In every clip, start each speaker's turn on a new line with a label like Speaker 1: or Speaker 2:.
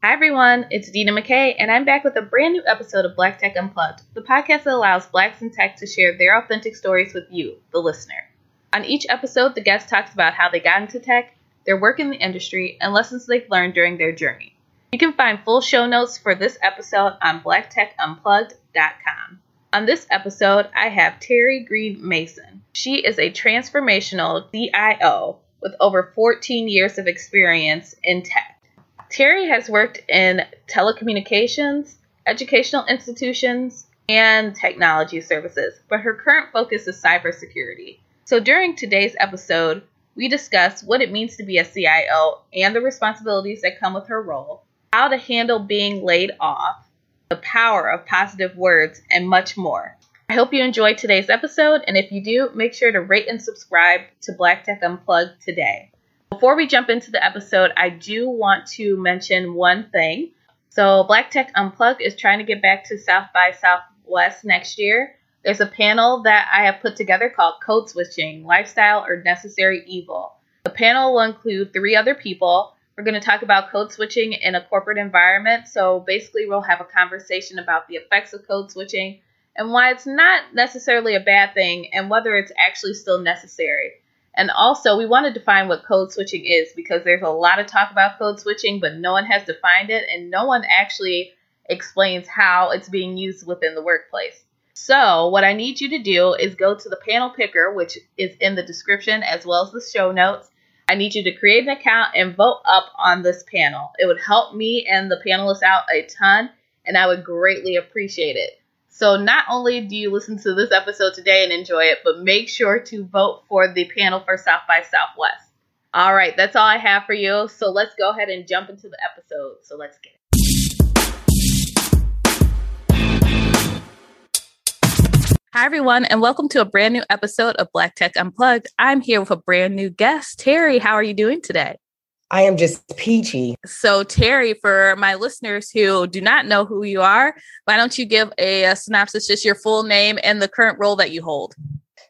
Speaker 1: Hi everyone, it's Dina McKay, and I'm back with a brand new episode of Black Tech Unplugged, the podcast that allows blacks in tech to share their authentic stories with you, the listener. On each episode, the guest talks about how they got into tech, their work in the industry, and lessons they've learned during their journey. You can find full show notes for this episode on blacktechunplugged.com. On this episode, I have Terry Green Mason. She is a transformational CIO with over 14 years of experience in tech. Terry has worked in telecommunications, educational institutions, and technology services, but her current focus is cybersecurity. So during today's episode, we discuss what it means to be a CIO and the responsibilities that come with her role, how to handle being laid off, the power of positive words, and much more. I hope you enjoyed today's episode, and if you do, make sure to rate and subscribe to Black Tech Unplugged today. Before we jump into the episode, I do want to mention one thing. So, Black Tech Unplugged is trying to get back to South by Southwest next year. There's a panel that I have put together called Code Switching Lifestyle or Necessary Evil. The panel will include three other people we're going to talk about code switching in a corporate environment. So basically, we'll have a conversation about the effects of code switching and why it's not necessarily a bad thing and whether it's actually still necessary. And also, we want to define what code switching is because there's a lot of talk about code switching, but no one has defined it and no one actually explains how it's being used within the workplace. So, what I need you to do is go to the panel picker, which is in the description as well as the show notes, I need you to create an account and vote up on this panel. It would help me and the panelists out a ton, and I would greatly appreciate it. So, not only do you listen to this episode today and enjoy it, but make sure to vote for the panel for South by Southwest. All right, that's all I have for you. So, let's go ahead and jump into the episode. So, let's get it. Hi, everyone, and welcome to a brand new episode of Black Tech Unplugged. I'm here with a brand new guest. Terry, how are you doing today?
Speaker 2: I am just peachy.
Speaker 1: So, Terry, for my listeners who do not know who you are, why don't you give a, a synopsis, just your full name and the current role that you hold?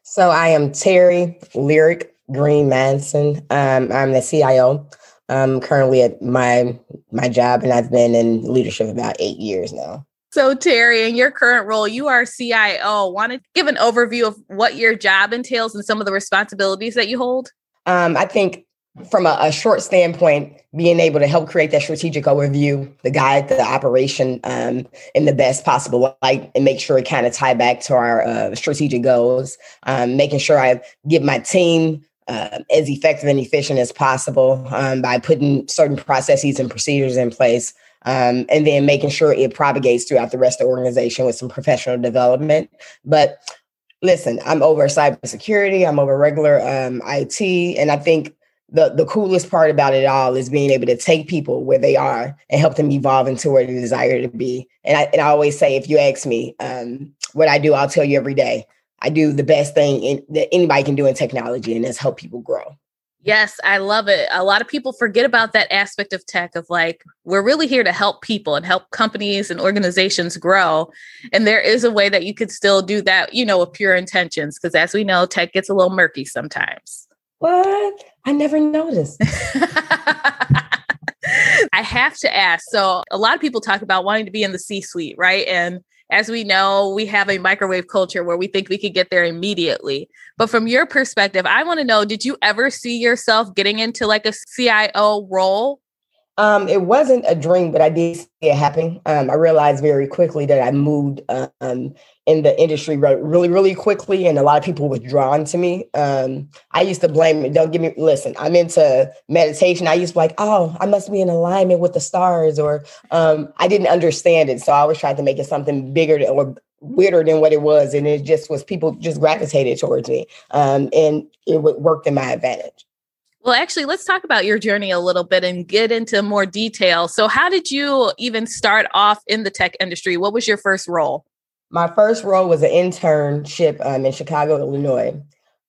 Speaker 2: So, I am Terry Lyric Green Manson. Um, I'm the CIO. I'm currently at my my job, and I've been in leadership about eight years now.
Speaker 1: So, Terry, in your current role, you are CIO. Want to give an overview of what your job entails and some of the responsibilities that you hold?
Speaker 2: Um, I think from a, a, short standpoint, being able to help create that strategic overview, the guide the operation um, in the best possible light, and make sure it kind of tie back to our uh, strategic goals. Um, making sure I give my team uh, as effective and efficient as possible um, by putting certain processes and procedures in place um, and then making sure it propagates throughout the rest of the organization with some professional development. But listen, I'm over cybersecurity, I'm over regular um, IT, and I think the the coolest part about it all is being able to take people where they are and help them evolve into where they desire to be. And I and I always say, if you ask me um, what I do, I'll tell you every day. I do the best thing in, that anybody can do in technology, and that's help people grow.
Speaker 1: Yes, I love it. A lot of people forget about that aspect of tech of like, we're really here to help people and help companies and organizations grow. And there is a way that you could still do that, you know, with pure intentions. Because as we know, tech gets a little murky sometimes.
Speaker 2: What? I never noticed.
Speaker 1: I have to ask. So, a lot of people talk about wanting to be in the C suite, right? And as we know, we have a microwave culture where we think we could get there immediately. But from your perspective, I want to know did you ever see yourself getting into like a CIO role?
Speaker 2: Um, it wasn't a dream, but I did see it happen. Um, I realized very quickly that I moved um, in the industry really, really quickly, and a lot of people were drawn to me. Um, I used to blame. Don't give me listen. I'm into meditation. I used to like, oh, I must be in alignment with the stars, or um, I didn't understand it, so I always tried to make it something bigger or weirder than what it was, and it just was people just gravitated towards me, um, and it worked in my advantage.
Speaker 1: Well, actually, let's talk about your journey a little bit and get into more detail. So, how did you even start off in the tech industry? What was your first role?
Speaker 2: My first role was an internship um, in Chicago, Illinois,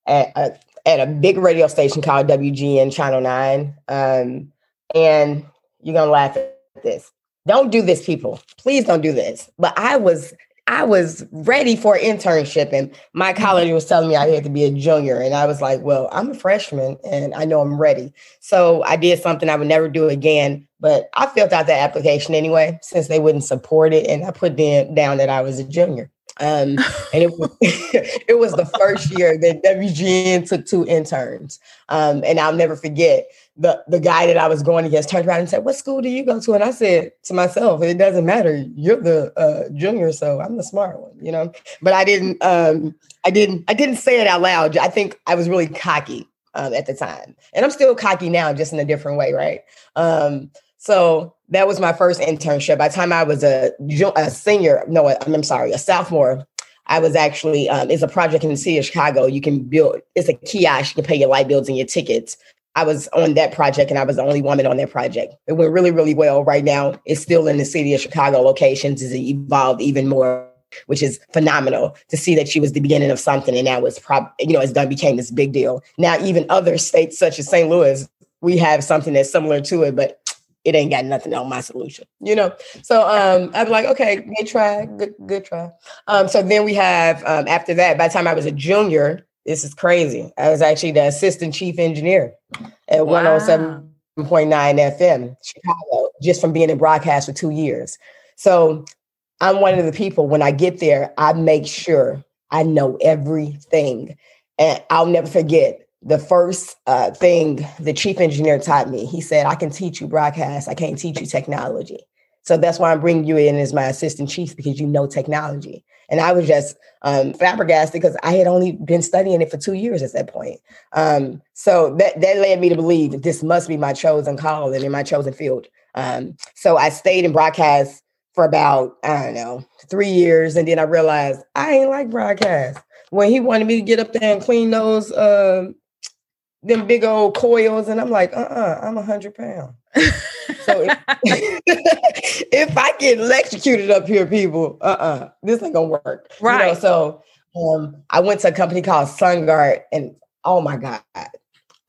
Speaker 2: at a, at a big radio station called WGN Channel 9. Um, and you're going to laugh at this. Don't do this, people. Please don't do this. But I was I was ready for an internship, and my college was telling me I had to be a junior. And I was like, well, I'm a freshman and I know I'm ready. So I did something I would never do again. But I filled out that application anyway, since they wouldn't support it. And I put down that I was a junior. Um, and it was it was the first year that WGN took two interns. Um, and I'll never forget the the guy that I was going against turned around and said, "What school do you go to?" And I said to myself, "It doesn't matter. You're the uh, junior, so I'm the smart one, you know." But I didn't. Um, I didn't. I didn't say it out loud. I think I was really cocky um, at the time, and I'm still cocky now, just in a different way, right? Um, so that was my first internship. By the time I was a, a senior, no, I'm sorry, a sophomore, I was actually um, it's a project in the city of Chicago. You can build it's a kiosk. You can pay your light bills and your tickets. I was on that project and I was the only woman on that project. It went really, really well. Right now, it's still in the city of Chicago locations. It's evolved even more, which is phenomenal to see that she was the beginning of something and now it's prob you know, it's done became this big deal. Now, even other states such as St. Louis, we have something that's similar to it, but it ain't got nothing on my solution, you know. So um, I'm like, okay, good try, good good try. Um, so then we have um, after that. By the time I was a junior, this is crazy. I was actually the assistant chief engineer at wow. 107.9 FM Chicago, just from being in broadcast for two years. So I'm one of the people. When I get there, I make sure I know everything, and I'll never forget the first uh, thing the chief engineer taught me, he said, I can teach you broadcast, I can't teach you technology. So that's why I'm bringing you in as my assistant chief because you know technology. And I was just um, flabbergasted because I had only been studying it for two years at that point. Um, so that, that led me to believe that this must be my chosen call and in my chosen field. Um, so I stayed in broadcast for about, I don't know, three years. And then I realized I ain't like broadcast. When he wanted me to get up there and clean those uh, them big old coils, and I'm like, uh, uh-uh, uh, i am a hundred pounds. So if, if, I get electrocuted up here, people, uh, uh-uh, uh this ain't gonna work.
Speaker 1: Right.
Speaker 2: You know, so um, I went to a company called SunGard, and oh my god,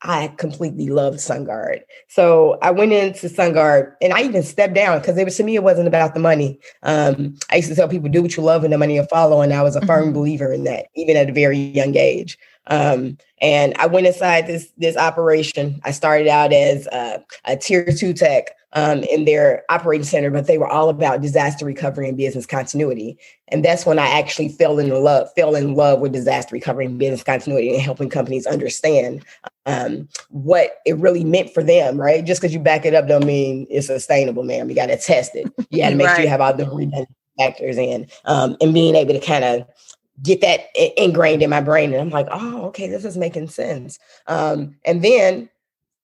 Speaker 2: I completely loved SunGard. So I went into SunGard, and I even stepped down because it was to me it wasn't about the money. Um, I used to tell people do what you love and the money will follow, and I was a firm mm-hmm. believer in that, even at a very young age. Um, and I went inside this this operation. I started out as a, a tier two tech um, in their operating center, but they were all about disaster recovery and business continuity. And that's when I actually fell in love fell in love with disaster recovery and business continuity and helping companies understand um, what it really meant for them. Right? Just because you back it up don't mean it's sustainable, man. You got to test it. You got to make right. sure you have all the redundant factors in, um, and being able to kind of get that ingrained in my brain. And I'm like, oh, okay, this is making sense. Um, and then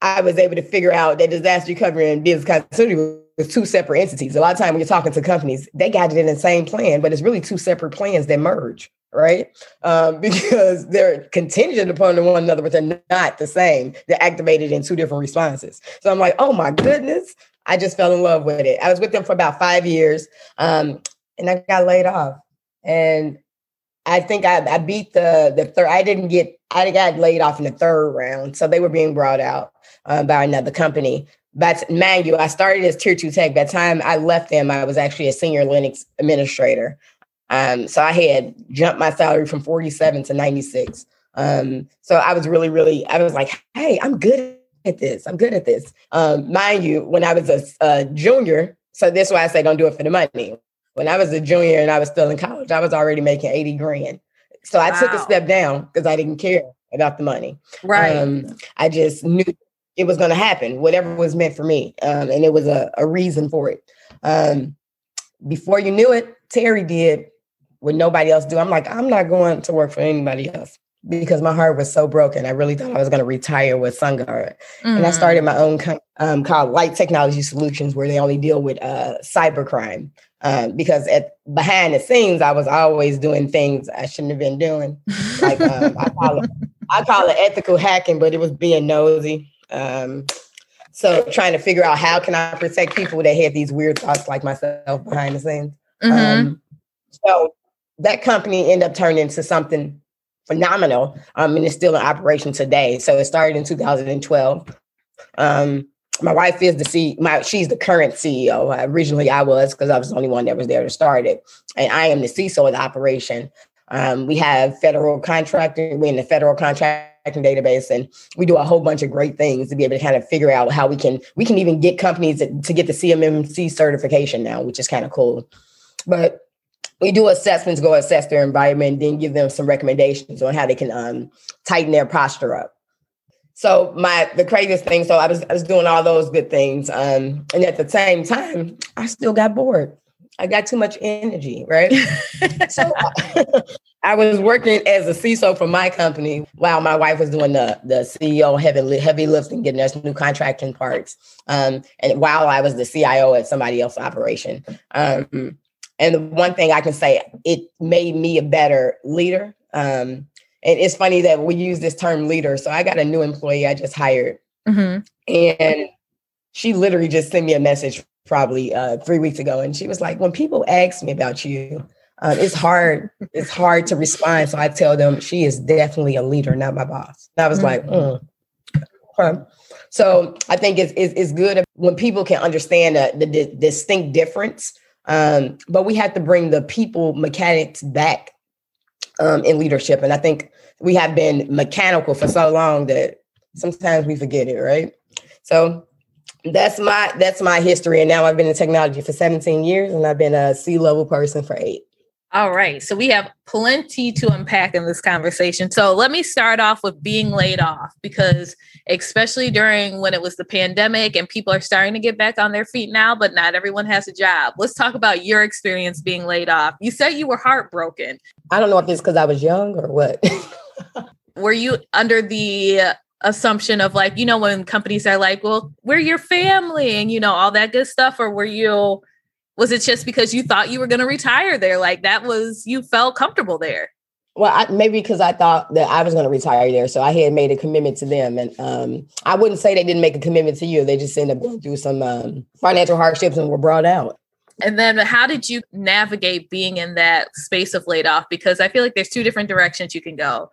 Speaker 2: I was able to figure out that disaster recovery and business continuity was two separate entities. A lot of time when you're talking to companies, they got it in the same plan, but it's really two separate plans that merge, right? Um, because they're contingent upon one another, but they're not the same. They're activated in two different responses. So I'm like, oh my goodness, I just fell in love with it. I was with them for about five years, um, and I got laid off. And I think I, I beat the the third. I didn't get. I got laid off in the third round, so they were being brought out uh, by another company. But mind you, I started as tier two tech. By the time I left them, I was actually a senior Linux administrator. Um, so I had jumped my salary from 47 to 96. Um, so I was really, really, I was like, hey, I'm good at this. I'm good at this. Um, mind you, when I was a, a junior, so this is why I say don't do it for the money. When I was a junior and I was still in college, I was already making 80 grand. So I wow. took a step down because I didn't care about the money.
Speaker 1: Right. Um,
Speaker 2: I just knew it was going to happen, whatever was meant for me. Um, and it was a, a reason for it. Um, before you knew it, Terry did what nobody else do. I'm like, I'm not going to work for anybody else because my heart was so broken. I really thought I was going to retire with SunGard. Mm-hmm. And I started my own um, called Light Technology Solutions, where they only deal with uh, cybercrime. Um, because at behind the scenes, I was always doing things I shouldn't have been doing. Like um, I call it, I call it ethical hacking, but it was being nosy. Um, so trying to figure out how can I protect people that had these weird thoughts like myself behind the scenes. Mm-hmm. Um, so that company ended up turning into something phenomenal. Um, and it's still in operation today. So it started in 2012. Um, my wife is the C. My she's the current CEO. Originally, I was because I was the only one that was there to start it, and I am the CISO of the operation. Um, we have federal contracting. We're in the federal contracting database, and we do a whole bunch of great things to be able to kind of figure out how we can we can even get companies to, to get the CMMC certification now, which is kind of cool. But we do assessments, go assess their environment, then give them some recommendations on how they can um, tighten their posture up. So my the craziest thing, so I was I was doing all those good things, um, and at the same time, I still got bored. I got too much energy, right? so I was working as a CISO for my company while my wife was doing the the CEO heavy heavy lifting, getting us new contracting parts, um, and while I was the CIO at somebody else's operation. Um, and the one thing I can say, it made me a better leader. Um, and it's funny that we use this term leader. So I got a new employee I just hired, mm-hmm. and she literally just sent me a message probably uh, three weeks ago, and she was like, "When people ask me about you, um, it's hard. it's hard to respond." So I tell them she is definitely a leader, not my boss. And I was mm-hmm. like, mm. So I think it's, it's, it's good when people can understand the, the, the distinct difference. Um, but we have to bring the people mechanics back um, in leadership. And I think we have been mechanical for so long that sometimes we forget it, right? So that's my that's my history. And now I've been in technology for 17 years and I've been a C-level person for eight.
Speaker 1: All right. So we have plenty to unpack in this conversation. So let me start off with being laid off because, especially during when it was the pandemic and people are starting to get back on their feet now, but not everyone has a job. Let's talk about your experience being laid off. You said you were heartbroken.
Speaker 2: I don't know if it's because I was young or what.
Speaker 1: were you under the assumption of like, you know, when companies are like, well, we're your family and, you know, all that good stuff? Or were you was it just because you thought you were going to retire there like that was you felt comfortable there
Speaker 2: well I, maybe because i thought that i was going to retire there so i had made a commitment to them and um, i wouldn't say they didn't make a commitment to you they just ended up going through some um, financial hardships and were brought out
Speaker 1: and then how did you navigate being in that space of laid off? Because I feel like there's two different directions you can go.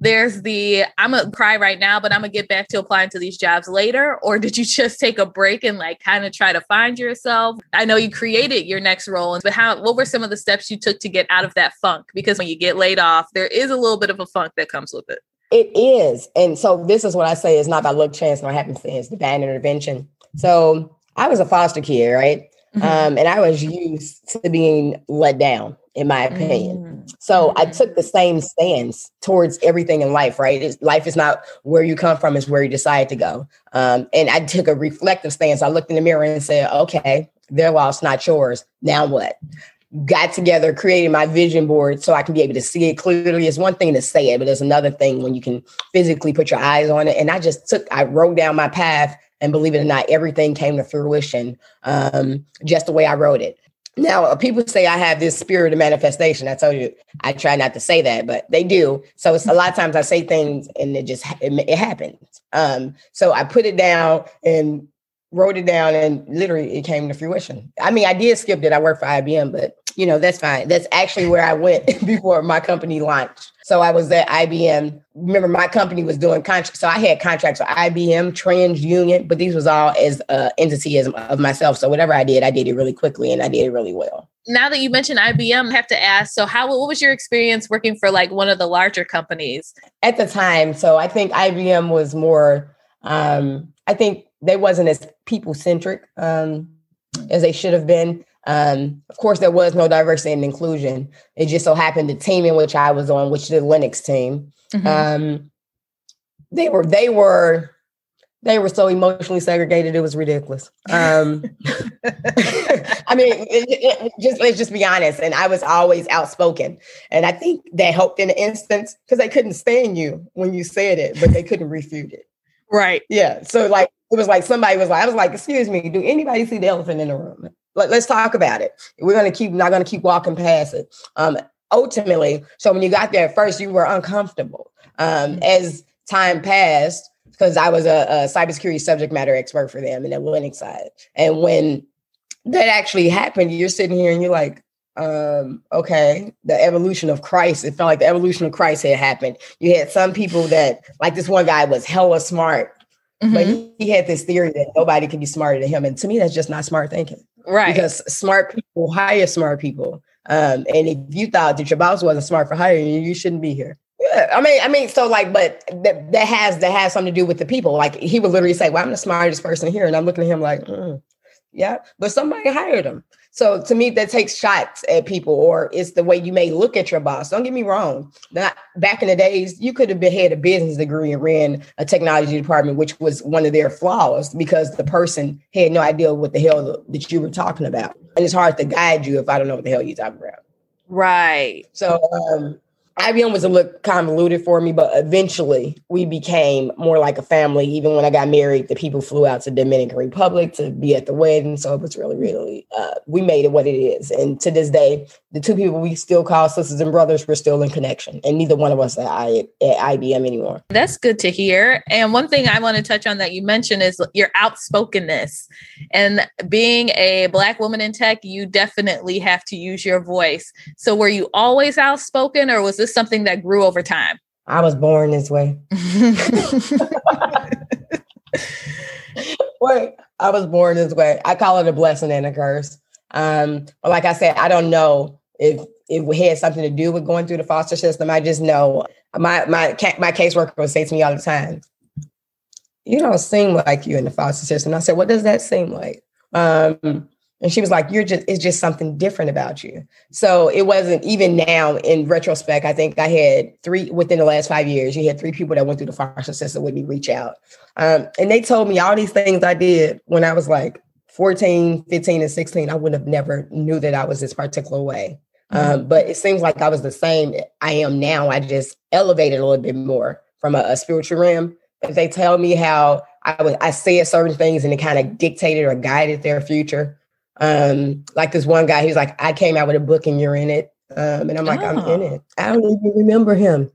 Speaker 1: There's the I'm gonna cry right now, but I'm gonna get back to applying to these jobs later. Or did you just take a break and like kind of try to find yourself? I know you created your next role, but how what were some of the steps you took to get out of that funk? Because when you get laid off, there is a little bit of a funk that comes with it.
Speaker 2: It is. And so this is what I say is not by luck, chance, nor happenstance, divine intervention. So I was a foster kid, right? Mm-hmm. Um, and I was used to being let down, in my opinion. Mm-hmm. So I mm-hmm. took the same stance towards everything in life, right? It's, life is not where you come from, it's where you decide to go. Um, and I took a reflective stance. I looked in the mirror and said, okay, their loss, not yours. Now what? Got together, created my vision board so I can be able to see it clearly. It's one thing to say it, but there's another thing when you can physically put your eyes on it. And I just took, I wrote down my path and believe it or not, everything came to fruition um, just the way I wrote it. Now, uh, people say I have this spirit of manifestation. I told you I try not to say that, but they do. So it's a lot of times I say things and it just it, it happens. Um, so I put it down and wrote it down, and literally it came to fruition. I mean, I did skip it. I worked for IBM, but you know that's fine. That's actually where I went before my company launched. So I was at IBM. Remember, my company was doing contracts. So I had contracts with IBM, TransUnion, but these was all as uh, entity as, of myself. So whatever I did, I did it really quickly and I did it really well.
Speaker 1: Now that you mentioned IBM, I have to ask. So how what was your experience working for like one of the larger companies
Speaker 2: at the time? So I think IBM was more. Um, I think they wasn't as people centric um, as they should have been. Um, of course, there was no diversity and inclusion. It just so happened the team in which I was on, which the Linux team, mm-hmm. um, they were they were they were so emotionally segregated it was ridiculous. Um, I mean, it, it, just let's just be honest. And I was always outspoken, and I think that helped in the instance because they couldn't stand you when you said it, but they couldn't refute it.
Speaker 1: Right.
Speaker 2: Yeah. So like it was like somebody was like, I was like, excuse me, do anybody see the elephant in the room? Let, us talk about it. We're going to keep, not going to keep walking past it. Um, ultimately, so when you got there at first, you were uncomfortable. Um, mm-hmm. as time passed, because I was a, a cybersecurity subject matter expert for them in the Linux side. And when that actually happened, you're sitting here and you're like, um, okay, the evolution of Christ. It felt like the evolution of Christ had happened. You had some people that, like this one guy was hella smart, Mm-hmm. But he, he, had this theory that nobody can be smarter than him. And to me, that's just not smart thinking.
Speaker 1: Right.
Speaker 2: Because smart people hire smart people. Um, and if you thought that your boss wasn't smart for hiring you, you shouldn't be here. Yeah, I mean, I mean, so like, but that, that has that has something to do with the people. Like he would literally say, "Well, I'm the smartest person here," and I'm looking at him like, mm, "Yeah," but somebody hired him. So to me, that takes shots at people, or it's the way you may look at your boss. Don't get me wrong. Not, back in the days, you could have been had a business degree and ran a technology department, which was one of their flaws because the person had no idea what the hell that you were talking about, and it's hard to guide you if I don't know what the hell you're talking about.
Speaker 1: Right.
Speaker 2: So um, IBM was a little convoluted for me, but eventually we became more like a family. Even when I got married, the people flew out to Dominican Republic to be at the wedding. So it was really, really, uh, we made it what it is. And to this day, the two people we still call sisters and brothers, we're still in connection. And neither one of us at, I, at IBM anymore.
Speaker 1: That's good to hear. And one thing I want to touch on that you mentioned is your outspokenness. And being a Black woman in tech, you definitely have to use your voice. So were you always outspoken or was this something that grew over time?
Speaker 2: I was born this way. Wait, I was born this way. I call it a blessing and a curse. Um, but like I said, I don't know if it had something to do with going through the foster system. I just know my my my caseworker would say to me all the time, "You don't seem like you in the foster system." I said, "What does that seem like?" Um, and she was like, You're just, it's just something different about you. So it wasn't even now in retrospect. I think I had three within the last five years, you had three people that went through the foster system with me reach out. Um, and they told me all these things I did when I was like 14, 15, and 16. I would have never knew that I was this particular way. Mm-hmm. Um, but it seems like I was the same I am now. I just elevated a little bit more from a, a spiritual realm. But they tell me how I was I said certain things and it kind of dictated or guided their future. Um, like this one guy, he's like, I came out with a book and you're in it. Um, and I'm like, oh. I'm in it. I don't even remember him.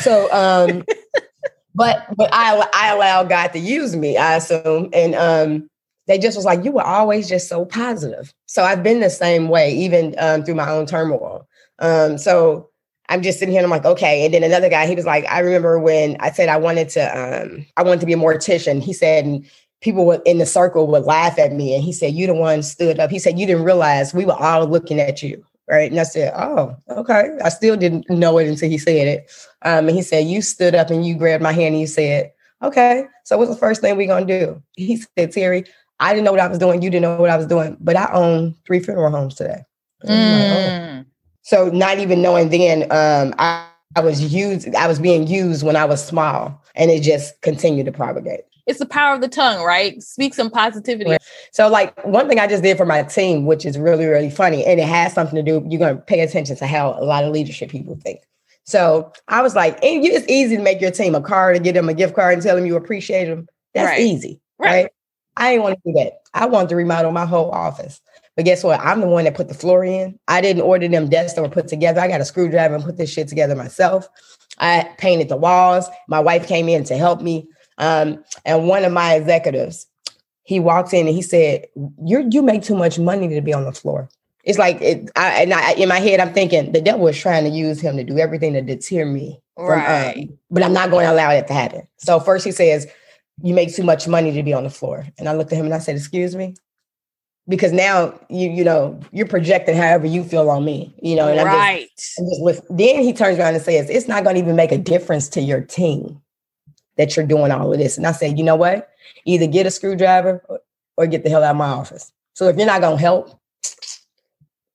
Speaker 2: So, um, but but I I allow God to use me, I assume. And um, they just was like, you were always just so positive. So I've been the same way, even um, through my own turmoil. Um, so I'm just sitting here and I'm like, okay. And then another guy, he was like, I remember when I said I wanted to, um, I wanted to be a mortician. He said, people in the circle would laugh at me. And he said, You the one stood up. He said, You didn't realize we were all looking at you. Right. And I said, Oh, okay. I still didn't know it until he said it. Um, and he said, You stood up and you grabbed my hand and you said, Okay. So what's the first thing we're going to do? He said, Terry, I didn't know what I was doing. You didn't know what I was doing, but I own three funeral homes today. Mm. Oh. So not even knowing then, um, I, I was used, I was being used when I was small and it just continued to propagate
Speaker 1: it's the power of the tongue, right? Speak some positivity. Right.
Speaker 2: So, like one thing I just did for my team, which is really, really funny, and it has something to do, you're to pay attention to how a lot of leadership people think. So I was like, and it's easy to make your team a card and get them a gift card and tell them you appreciate them. That's right. easy, right? right? I didn't want to do that. I wanted to remodel my whole office. But guess what? I'm the one that put the floor in. I didn't order them desks that were put together. I got a screwdriver and put this shit together myself. I painted the walls. My wife came in to help me. Um, and one of my executives, he walked in and he said, "You you make too much money to be on the floor." It's like it, I, and I, in my head, I'm thinking the devil is trying to use him to do everything to deter me. Right. From, um, but I'm not going to allow that to happen. So first he says, "You make too much money to be on the floor," and I looked at him and I said, "Excuse me." Because now you you know you're projecting however you feel on me, you know, and
Speaker 1: right.
Speaker 2: I'm just, I'm just then he turns around and says, "It's not going to even make a difference to your team." That you're doing all of this. And I said, you know what? Either get a screwdriver or, or get the hell out of my office. So if you're not going to help,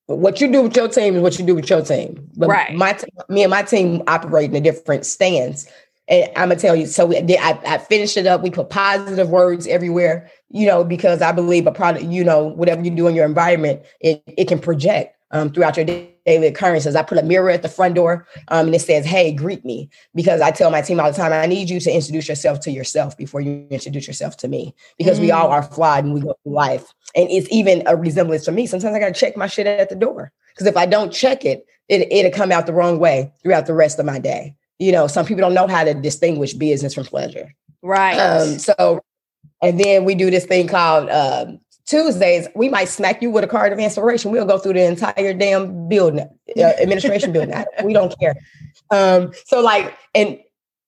Speaker 2: what you do with your team is what you do with your team. But right. my t- me and my team operate in a different stance. And I'm gonna tell you. So we, I, I finished it up. We put positive words everywhere, you know, because I believe a product, you know, whatever you do in your environment, it it can project um, throughout your daily occurrences. I put a mirror at the front door um, and it says, Hey, greet me. Because I tell my team all the time, I need you to introduce yourself to yourself before you introduce yourself to me. Because mm. we all mm. are flawed and we go through life. And it's even a resemblance to me. Sometimes I got to check my shit at the door. Because if I don't check it, it, it'll come out the wrong way throughout the rest of my day. You know, some people don't know how to distinguish business from pleasure.
Speaker 1: Right.
Speaker 2: Um, so, and then we do this thing called um, Tuesdays, we might smack you with a card of inspiration. We'll go through the entire damn building, uh, administration building. we don't care. Um, so like, and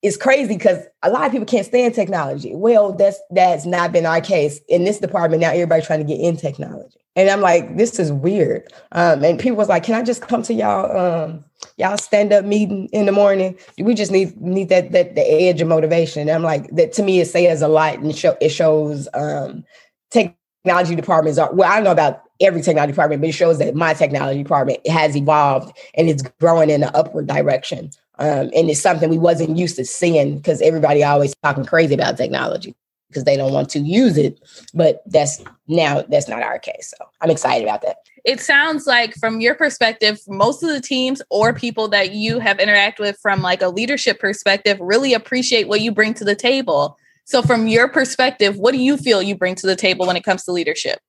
Speaker 2: it's crazy because a lot of people can't stand technology. Well, that's that's not been our case in this department. Now everybody's trying to get in technology, and I'm like, this is weird. Um, and people was like, can I just come to y'all um, y'all stand up meeting in the morning? We just need need that that the edge of motivation. And I'm like, that to me it says a lot and show it shows um, technology departments are well. I don't know about every technology department, but it shows that my technology department has evolved and it's growing in an upward direction. Um, and it's something we wasn't used to seeing because everybody always talking crazy about technology because they don't want to use it. But that's now that's not our case. So I'm excited about that.
Speaker 1: It sounds like from your perspective, most of the teams or people that you have interacted with from like a leadership perspective really appreciate what you bring to the table. So from your perspective, what do you feel you bring to the table when it comes to leadership?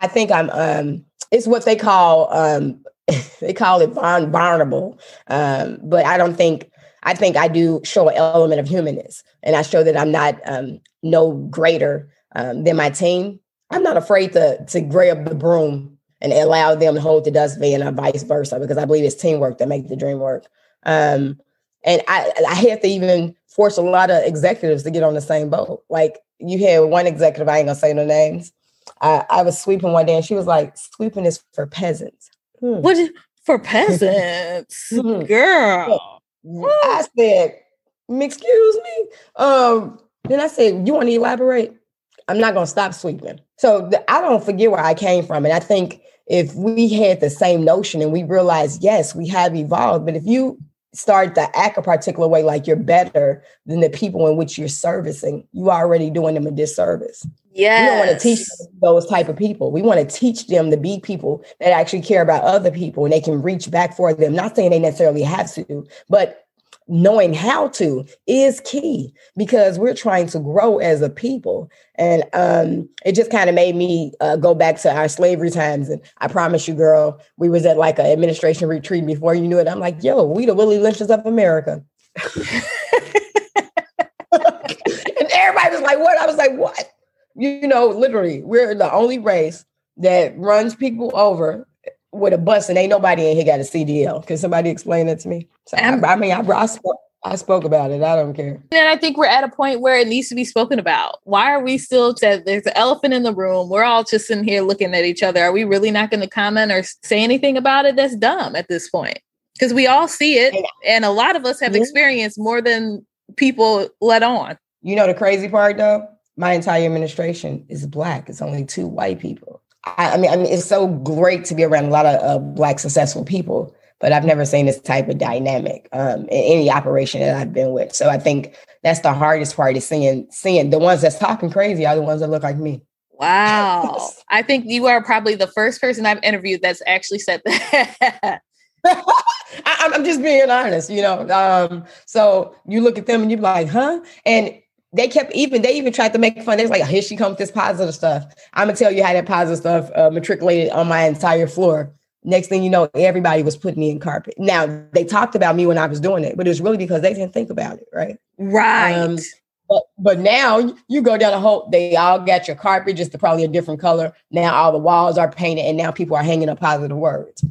Speaker 2: I think I'm um it's what they call um they call it vulnerable. Um, but I don't think I think I do show an element of humanness, and I show that I'm not um, no greater um, than my team. I'm not afraid to to grab the broom and allow them to hold the dustbin, or vice versa, because I believe it's teamwork that makes the dream work. Um, and I I have to even force a lot of executives to get on the same boat. Like you had one executive, I ain't gonna say no names. I, I was sweeping one day, and she was like, "Sweeping is for peasants."
Speaker 1: Hmm. What for peasants, hmm. girl?
Speaker 2: I said, "Excuse me." Um, then I said, "You want to elaborate?" I'm not going to stop sweeping. So the, I don't forget where I came from, and I think if we had the same notion and we realized, yes, we have evolved, but if you start to act a particular way like you're better than the people in which you're servicing, you are already doing them a disservice.
Speaker 1: Yeah.
Speaker 2: We don't want to teach those type of people. We want to teach them to be people that actually care about other people and they can reach back for them. Not saying they necessarily have to, but knowing how to is key because we're trying to grow as a people. And um, it just kind of made me uh, go back to our slavery times. And i promise you girl we was at like an administration retreat before you knew it. I'm like yo we the willie lynches of america. And everybody was like what? I was like what? You know literally we're the only race that runs people over with a bus and ain't nobody in here got a CDL. Can somebody explain that to me? So I, I, mean, I, I, spoke, I spoke about it. I don't care.
Speaker 1: And I think we're at a point where it needs to be spoken about. Why are we still said there's an elephant in the room? We're all just sitting here looking at each other. Are we really not going to comment or say anything about it? That's dumb at this point. Because we all see it, and a lot of us have experienced more than people let on.
Speaker 2: You know the crazy part though? My entire administration is black. It's only two white people. I, I, mean, I mean, it's so great to be around a lot of uh, black successful people, but I've never seen this type of dynamic um, in any operation that I've been with. So I think that's the hardest part is seeing seeing the ones that's talking crazy are the ones that look like me.
Speaker 1: Wow, I think you are probably the first person I've interviewed that's actually said that.
Speaker 2: I, am just being honest, you know. Um, so you look at them and you're like, huh? And they kept even they even tried to make fun. They was like, here she comes with this positive stuff. I'm gonna tell you how that positive stuff uh, matriculated on my entire floor. Next thing you know, everybody was putting me in carpet. Now they talked about me when I was doing it, but it was really because they didn't think about it, right?
Speaker 1: Right. Um,
Speaker 2: but, but now you go down the whole, they all got your carpet, just probably a different color. Now all the walls are painted and now people are hanging up positive words.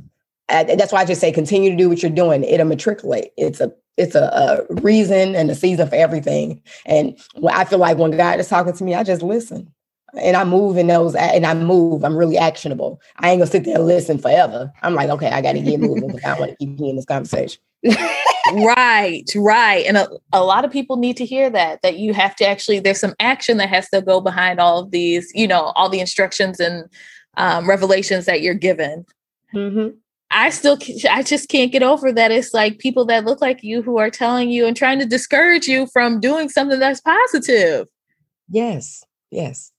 Speaker 2: That's why I just say continue to do what you're doing. It'll matriculate. It's a it's a, a, reason and a season for everything. And I feel like when God is talking to me, I just listen. And I move in those, and I move. I'm really actionable. I ain't gonna sit there and listen forever. I'm like, okay, I got to get moving because I want to keep hearing this conversation.
Speaker 1: right, right. And a, a lot of people need to hear that, that you have to actually, there's some action that has to go behind all of these, you know, all the instructions and um, revelations that you're given. Mm-hmm. I still, I just can't get over that. It's like people that look like you who are telling you and trying to discourage you from doing something that's positive.
Speaker 2: Yes, yes,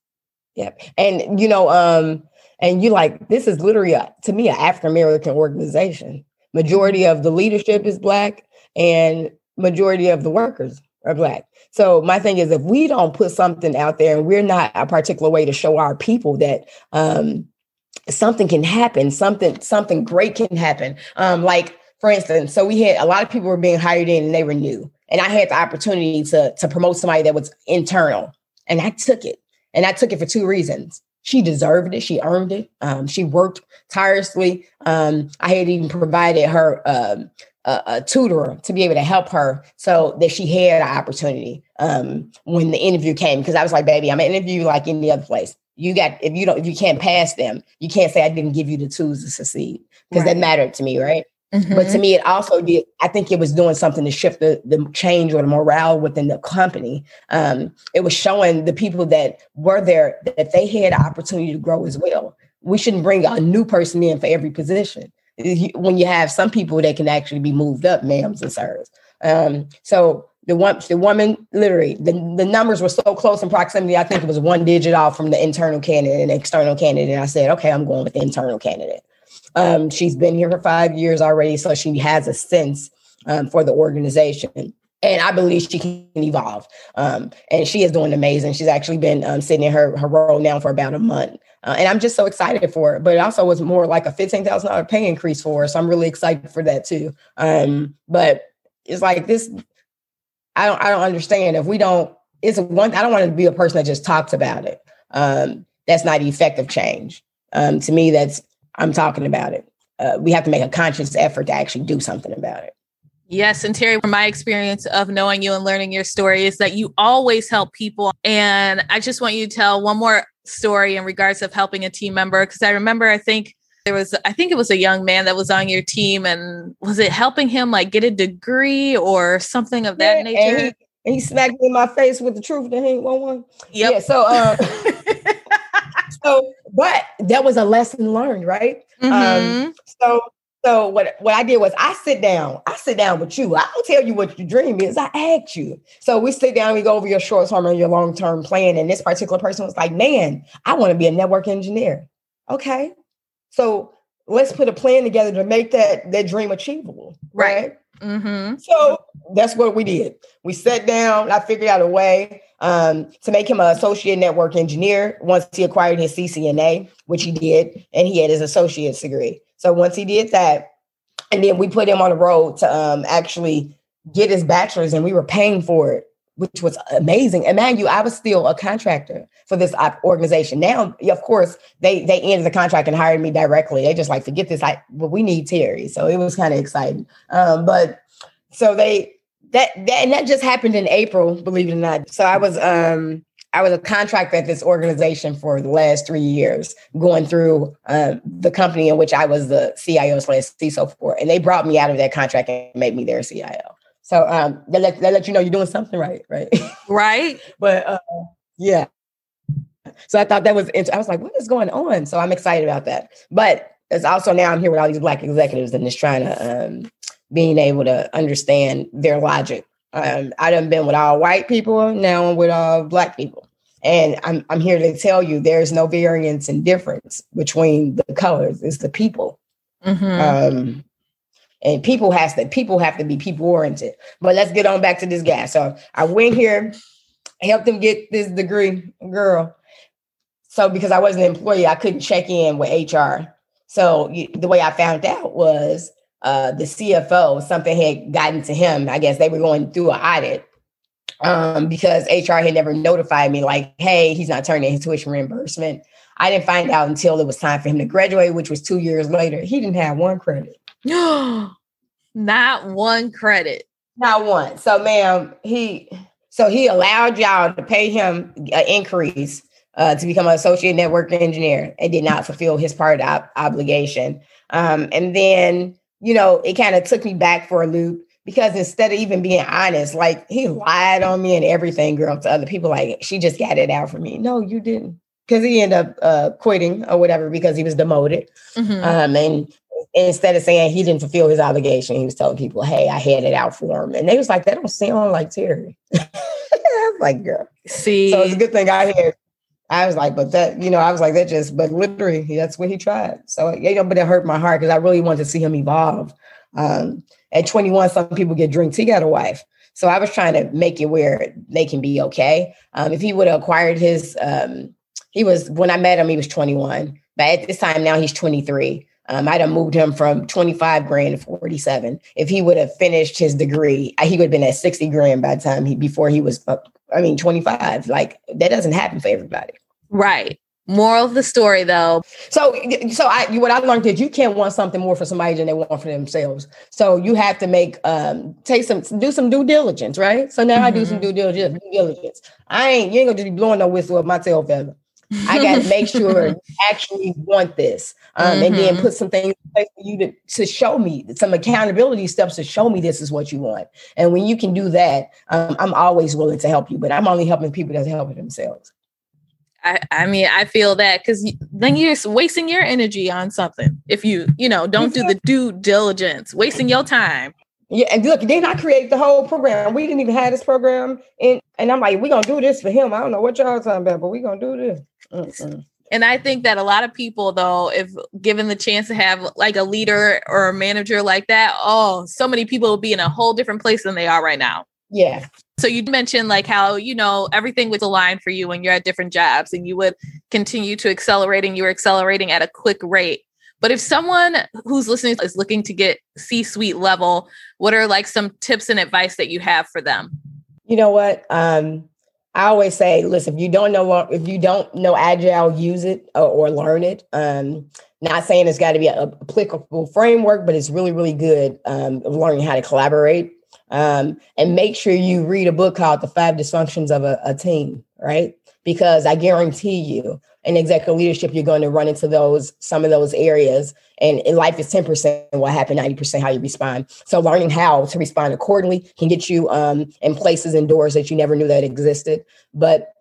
Speaker 2: yep. And you know, um, and you like this is literally a, to me an African American organization. Majority of the leadership is black, and majority of the workers are black. So my thing is, if we don't put something out there, and we're not a particular way to show our people that um, something can happen, something something great can happen. Um, like for instance, so we had a lot of people were being hired in and they were new, and I had the opportunity to to promote somebody that was internal, and I took it, and I took it for two reasons. She deserved it. She earned it. Um, she worked tirelessly. Um, I had even provided her um, a, a, tutor to be able to help her so that she had an opportunity um, when the interview came. Because I was like, baby, I'm an interview like any other place. You got if you don't if you can't pass them, you can't say I didn't give you the tools to succeed because right. that mattered to me, right? Mm-hmm. But to mm-hmm. me, it also did. I think it was doing something to shift the, the change or the morale within the company. Um, it was showing the people that were there that they had an opportunity to grow as well. We shouldn't bring a new person in for every position. When you have some people that can actually be moved up, ma'ams and sirs. Um, so the one, the woman, literally, the, the numbers were so close in proximity. I think it was one digit off from the internal candidate and external candidate. And I said, okay, I'm going with the internal candidate. Um, she's been here for five years already, so she has a sense um, for the organization. And I believe she can evolve. Um, and she is doing amazing. She's actually been um, sitting in her, her role now for about a month. Uh, and I'm just so excited for it. But it also was more like a $15,000 pay increase for her. So I'm really excited for that too. Um, but it's like this, I don't, I don't understand if we don't, it's one, I don't want to be a person that just talks about it. Um, that's not effective change. Um, to me, that's I'm talking about it. Uh, we have to make a conscious effort to actually do something about it.
Speaker 1: Yes. And Terry, from my experience of knowing you and learning your story, is that you always help people. And I just want you to tell one more story in regards of helping a team member. Because I remember, I think there was, I think it was a young man that was on your team. And was it helping him like get a degree or something of that yeah, nature?
Speaker 2: And he, he, smacked me in my face with the truth that he ain't one one. Yep. Yeah. So, uh, so, but that was a lesson learned, right? Um, mm-hmm. Um, so, so what what I did was I sit down. I sit down with you. I don't tell you what your dream is. I ask you. So we sit down. We go over your short term and your long term plan. And this particular person was like, "Man, I want to be a network engineer." Okay, so let's put a plan together to make that that dream achievable, right? right? Mm-hmm. So that's what we did. We sat down. I figured out a way um, to make him an associate network engineer once he acquired his CCNA, which he did, and he had his associate's degree. So once he did that, and then we put him on the road to um, actually get his bachelor's, and we were paying for it, which was amazing. And man, you, I was still a contractor for this organization. Now, of course, they they ended the contract and hired me directly. They just like forget this. I but we need Terry, so it was kind of exciting. Um, but so they that, that and that just happened in April, believe it or not. So I was um I was a contractor at this organization for the last three years, going through um, the company in which I was the CIO slash CISO for, and they brought me out of that contract and made me their CIO. So um, they let they let you know you're doing something right, right?
Speaker 1: Right.
Speaker 2: but uh, yeah. So I thought that was I was like, what is going on? So I'm excited about that. But it's also now I'm here with all these black executives and just trying to um, being able to understand their logic. Um, I done been with all white people, now I'm with all black people. And I'm, I'm here to tell you there's no variance and difference between the colors. It's the people. Mm-hmm. Um, and people has to people have to be people oriented. But let's get on back to this guy. So I went here, helped him get this degree, girl. So because I wasn't an employee, I couldn't check in with HR. So the way I found out was uh, the CFO, something had gotten to him. I guess they were going through an audit um, because HR had never notified me, like, hey, he's not turning his tuition reimbursement. I didn't find out until it was time for him to graduate, which was two years later. He didn't have one credit.
Speaker 1: not one credit.
Speaker 2: Not one. So, ma'am, he so he allowed y'all to pay him an increase uh, to become an associate network engineer and did not fulfill his part of obligation. Um, and then you know, it kind of took me back for a loop because instead of even being honest, like he lied on me and everything, girl, to other people, like she just got it out for me. No, you didn't. Because he ended up uh, quitting or whatever because he was demoted. Mm-hmm. Um, and instead of saying he didn't fulfill his obligation, he was telling people, hey, I had it out for him. And they was like, that don't sound like Terry. I was like, girl.
Speaker 1: See.
Speaker 2: So it's a good thing I had I was like, but that, you know, I was like, that just, but literally, that's what he tried. So, you know, but it hurt my heart because I really wanted to see him evolve. Um, at 21, some people get drinks. He got a wife. So I was trying to make it where they can be okay. Um, if he would have acquired his, um, he was, when I met him, he was 21. But at this time now he's 23. Um, I'd have moved him from 25 grand to 47. If he would have finished his degree, he would have been at 60 grand by the time he, before he was uh, I mean, 25. Like that doesn't happen for everybody.
Speaker 1: Right. Moral of the story, though.
Speaker 2: So, so I what I learned is you can't want something more for somebody than they want for themselves. So you have to make um take some do some due diligence, right? So now mm-hmm. I do some mm-hmm. due diligence. Due diligence. I ain't you ain't gonna just be blowing no whistle up my tail feather. I got to make sure you actually want this, um, mm-hmm. and then mm-hmm. put some things in place for you to to show me some accountability steps to show me this is what you want. And when you can do that, um, I'm always willing to help you. But I'm only helping people that's helping themselves.
Speaker 1: I, I mean, I feel that because then you're wasting your energy on something. If you, you know, don't do the due diligence, wasting your time.
Speaker 2: Yeah, and look, then I create the whole program. We didn't even have this program, and and I'm like, we're gonna do this for him. I don't know what y'all talking about, but we're gonna do this. Mm-mm.
Speaker 1: And I think that a lot of people, though, if given the chance to have like a leader or a manager like that, oh, so many people will be in a whole different place than they are right now.
Speaker 2: Yeah.
Speaker 1: So you mentioned like how, you know, everything was aligned for you when you're at different jobs and you would continue to accelerating, you were accelerating at a quick rate. But if someone who's listening is looking to get C suite level, what are like some tips and advice that you have for them?
Speaker 2: You know what? Um, I always say, listen, if you don't know if you don't know agile, use it or, or learn it. Um, not saying it's got to be an applicable framework, but it's really, really good um, of learning how to collaborate. Um, and make sure you read a book called The Five Dysfunctions of a, a Team, right? Because I guarantee you, in executive leadership, you're going to run into those some of those areas. And in life is 10% what happened, 90% how you respond. So learning how to respond accordingly can get you um, in places and doors that you never knew that existed. But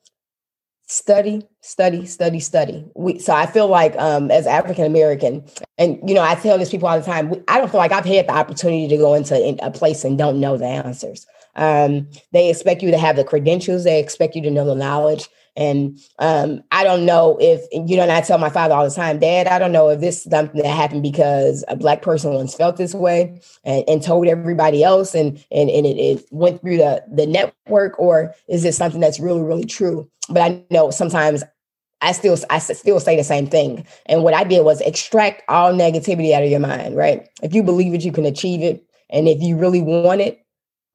Speaker 2: study study study study we so i feel like um as african american and you know i tell these people all the time i don't feel like i've had the opportunity to go into a place and don't know the answers um they expect you to have the credentials they expect you to know the knowledge and um, I don't know if, you know, and I tell my father all the time, Dad, I don't know if this is something that happened because a Black person once felt this way and, and told everybody else and, and, and it, it, went through the, the network, or is this something that's really, really true? But I know sometimes I still I still say the same thing. And what I did was extract all negativity out of your mind, right? If you believe it, you can achieve it. And if you really want it,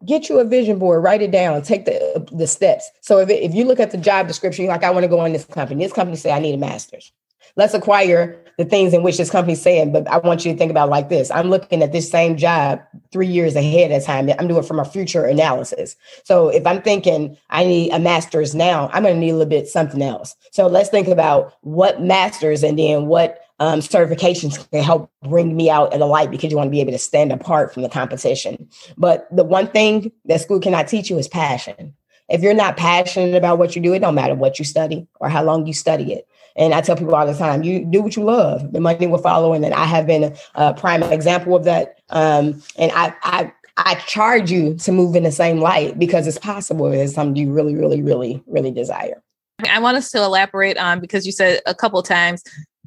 Speaker 2: get you a vision board, write it down, take the the steps. So if if you look at the job description, like, I want to go in this company. This company say I need a master's. Let's acquire the things in which this company's saying, but I want you to think about like this. I'm looking at this same job three years ahead of time. I'm doing from a future analysis. So if I'm thinking I need a master's now, I'm going to need a little bit something else. So let's think about what masters and then what um, certifications can help bring me out in the light because you want to be able to stand apart from the competition. But the one thing that school cannot teach you is passion. If you're not passionate about what you do, it don't matter what you study or how long you study it. And I tell people all the time, you do what you love. The money will follow. And I have been a, a prime example of that. Um, and I, I, I charge you to move in the same light because it's possible. It's something you really, really, really, really desire.
Speaker 1: I want us to elaborate on because you said a couple times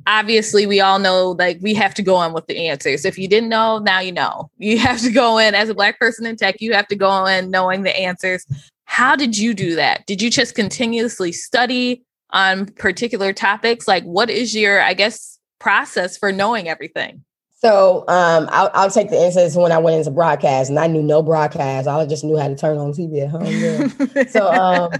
Speaker 1: obviously we all know like we have to go in with the answers if you didn't know now you know you have to go in as a black person in tech you have to go in knowing the answers how did you do that did you just continuously study on particular topics like what is your i guess process for knowing everything
Speaker 2: so um, I'll, I'll, take the instance when I went into broadcast and I knew no broadcast. I just knew how to turn on TV at home. Yeah. so um,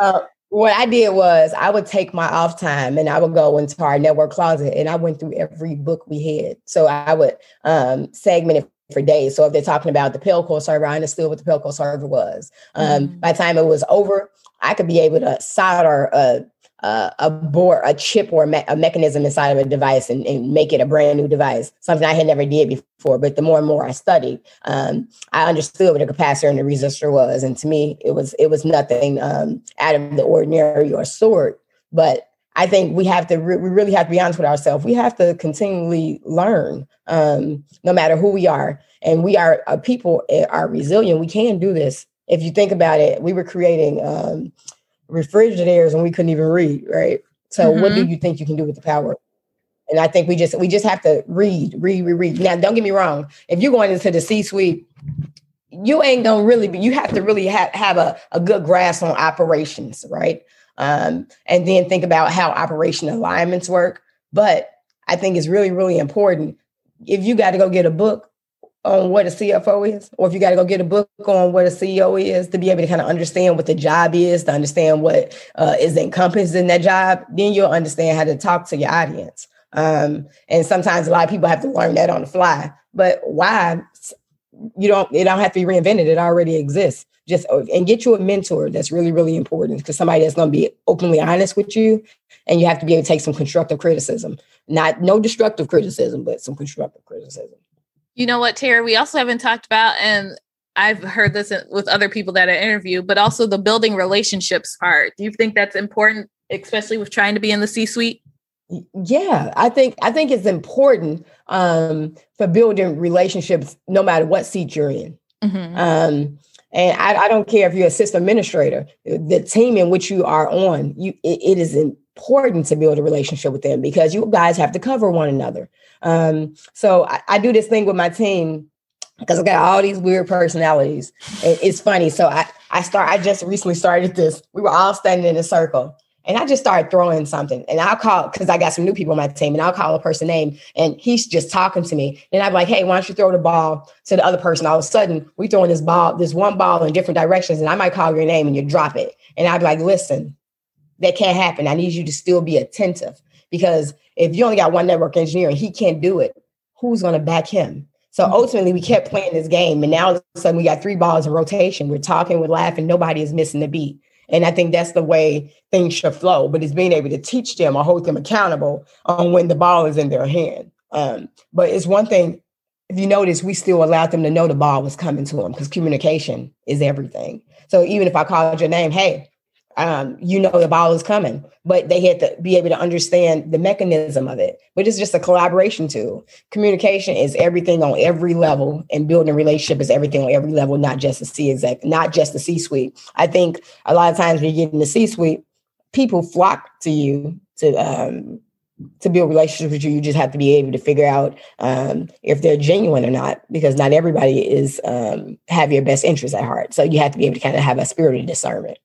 Speaker 2: uh, what I did was I would take my off time and I would go into our network closet and I went through every book we had. So I would um, segment it for days. So if they're talking about the Pelco server, I understood what the Pelco server was. Um, mm-hmm. By the time it was over, I could be able to solder a uh, a board, a chip, or a, me- a, mechanism inside of a device and, and, make it a brand new device. Something I had never did before. But the more and more I studied, um, I understood what a capacitor and a resistor was, and to me, it was it was nothing um, out of the ordinary or sort. But I think we have to re- we really have to be honest with ourselves. We have to continually learn, um, no matter who we are, and we are uh, people eh, are resilient. We can do this. If you think about it, we were creating um, refrigerators and we couldn't even read, right? So mm-hmm. what do mm-hmm. you think you can do with the power? And I think we just we just have to read, read, read, read. Now, don't get me wrong. If you're going into the C-suite, you ain't gonna really be. You have to really have have a, a good grasp on operations, right? Um, and then think about how operation alignments work. But I think it's really, really important. If you got to go get a book, on what a CFO is, or if you got to go get a book on what a CEO is to be able to kind of understand what the job is, to understand what uh, is encompassed in that job, then you'll understand how to talk to your audience. Um, and sometimes a lot of people have to learn that on the fly. But why? You don't. It don't have to be reinvented. It already exists. Just uh, and get you a mentor. That's really really important because somebody that's going to be openly honest with you, and you have to be able to take some constructive criticism. Not no destructive criticism, but some constructive criticism.
Speaker 1: You know what, Terry? We also haven't talked about, and I've heard this with other people that I interview, but also the building relationships part. Do you think that's important, especially with trying to be in the C suite?
Speaker 2: Yeah, I think I think it's important um, for building relationships, no matter what seat you're in. Mm-hmm. Um, and I, I, don't care if you're a system administrator, the team in which you are on, you it, it is important to build a relationship with them because you guys have to cover one another. Um, so I, I do this thing with my team because I got all these weird personalities. it's funny. So I I start I just recently started this. We were all standing in a circle. And I just started throwing something. And I'll call because I got some new people on my team, and I'll call a person name and he's just talking to me. And I'm like, hey, why don't you throw the ball to the other person? All of a sudden, we throwing this ball, this one ball in different directions, and I might call your name and you drop it. And I'd be like, listen, that can't happen. I need you to still be attentive because if you only got one network engineer and he can't do it, who's going to back him? So mm-hmm. ultimately, we kept playing this game, and now all of a sudden we got three balls in rotation. We're talking, we're laughing, nobody is missing the beat. And I think that's the way things should flow. But it's being able to teach them or hold them accountable on when the ball is in their hand. Um, but it's one thing. If you notice, we still allowed them to know the ball was coming to them because communication is everything. So even if I called your name, hey, um, you know the ball is coming, but they had to be able to understand the mechanism of it. But it's just a collaboration tool. Communication is everything on every level, and building a relationship is everything on every level, not just the C exec, not just the C suite. I think a lot of times when you get in the C suite, people flock to you to um, to build relationships with you. You just have to be able to figure out um, if they're genuine or not, because not everybody is um, have your best interest at heart. So you have to be able to kind of have a spirit of discernment.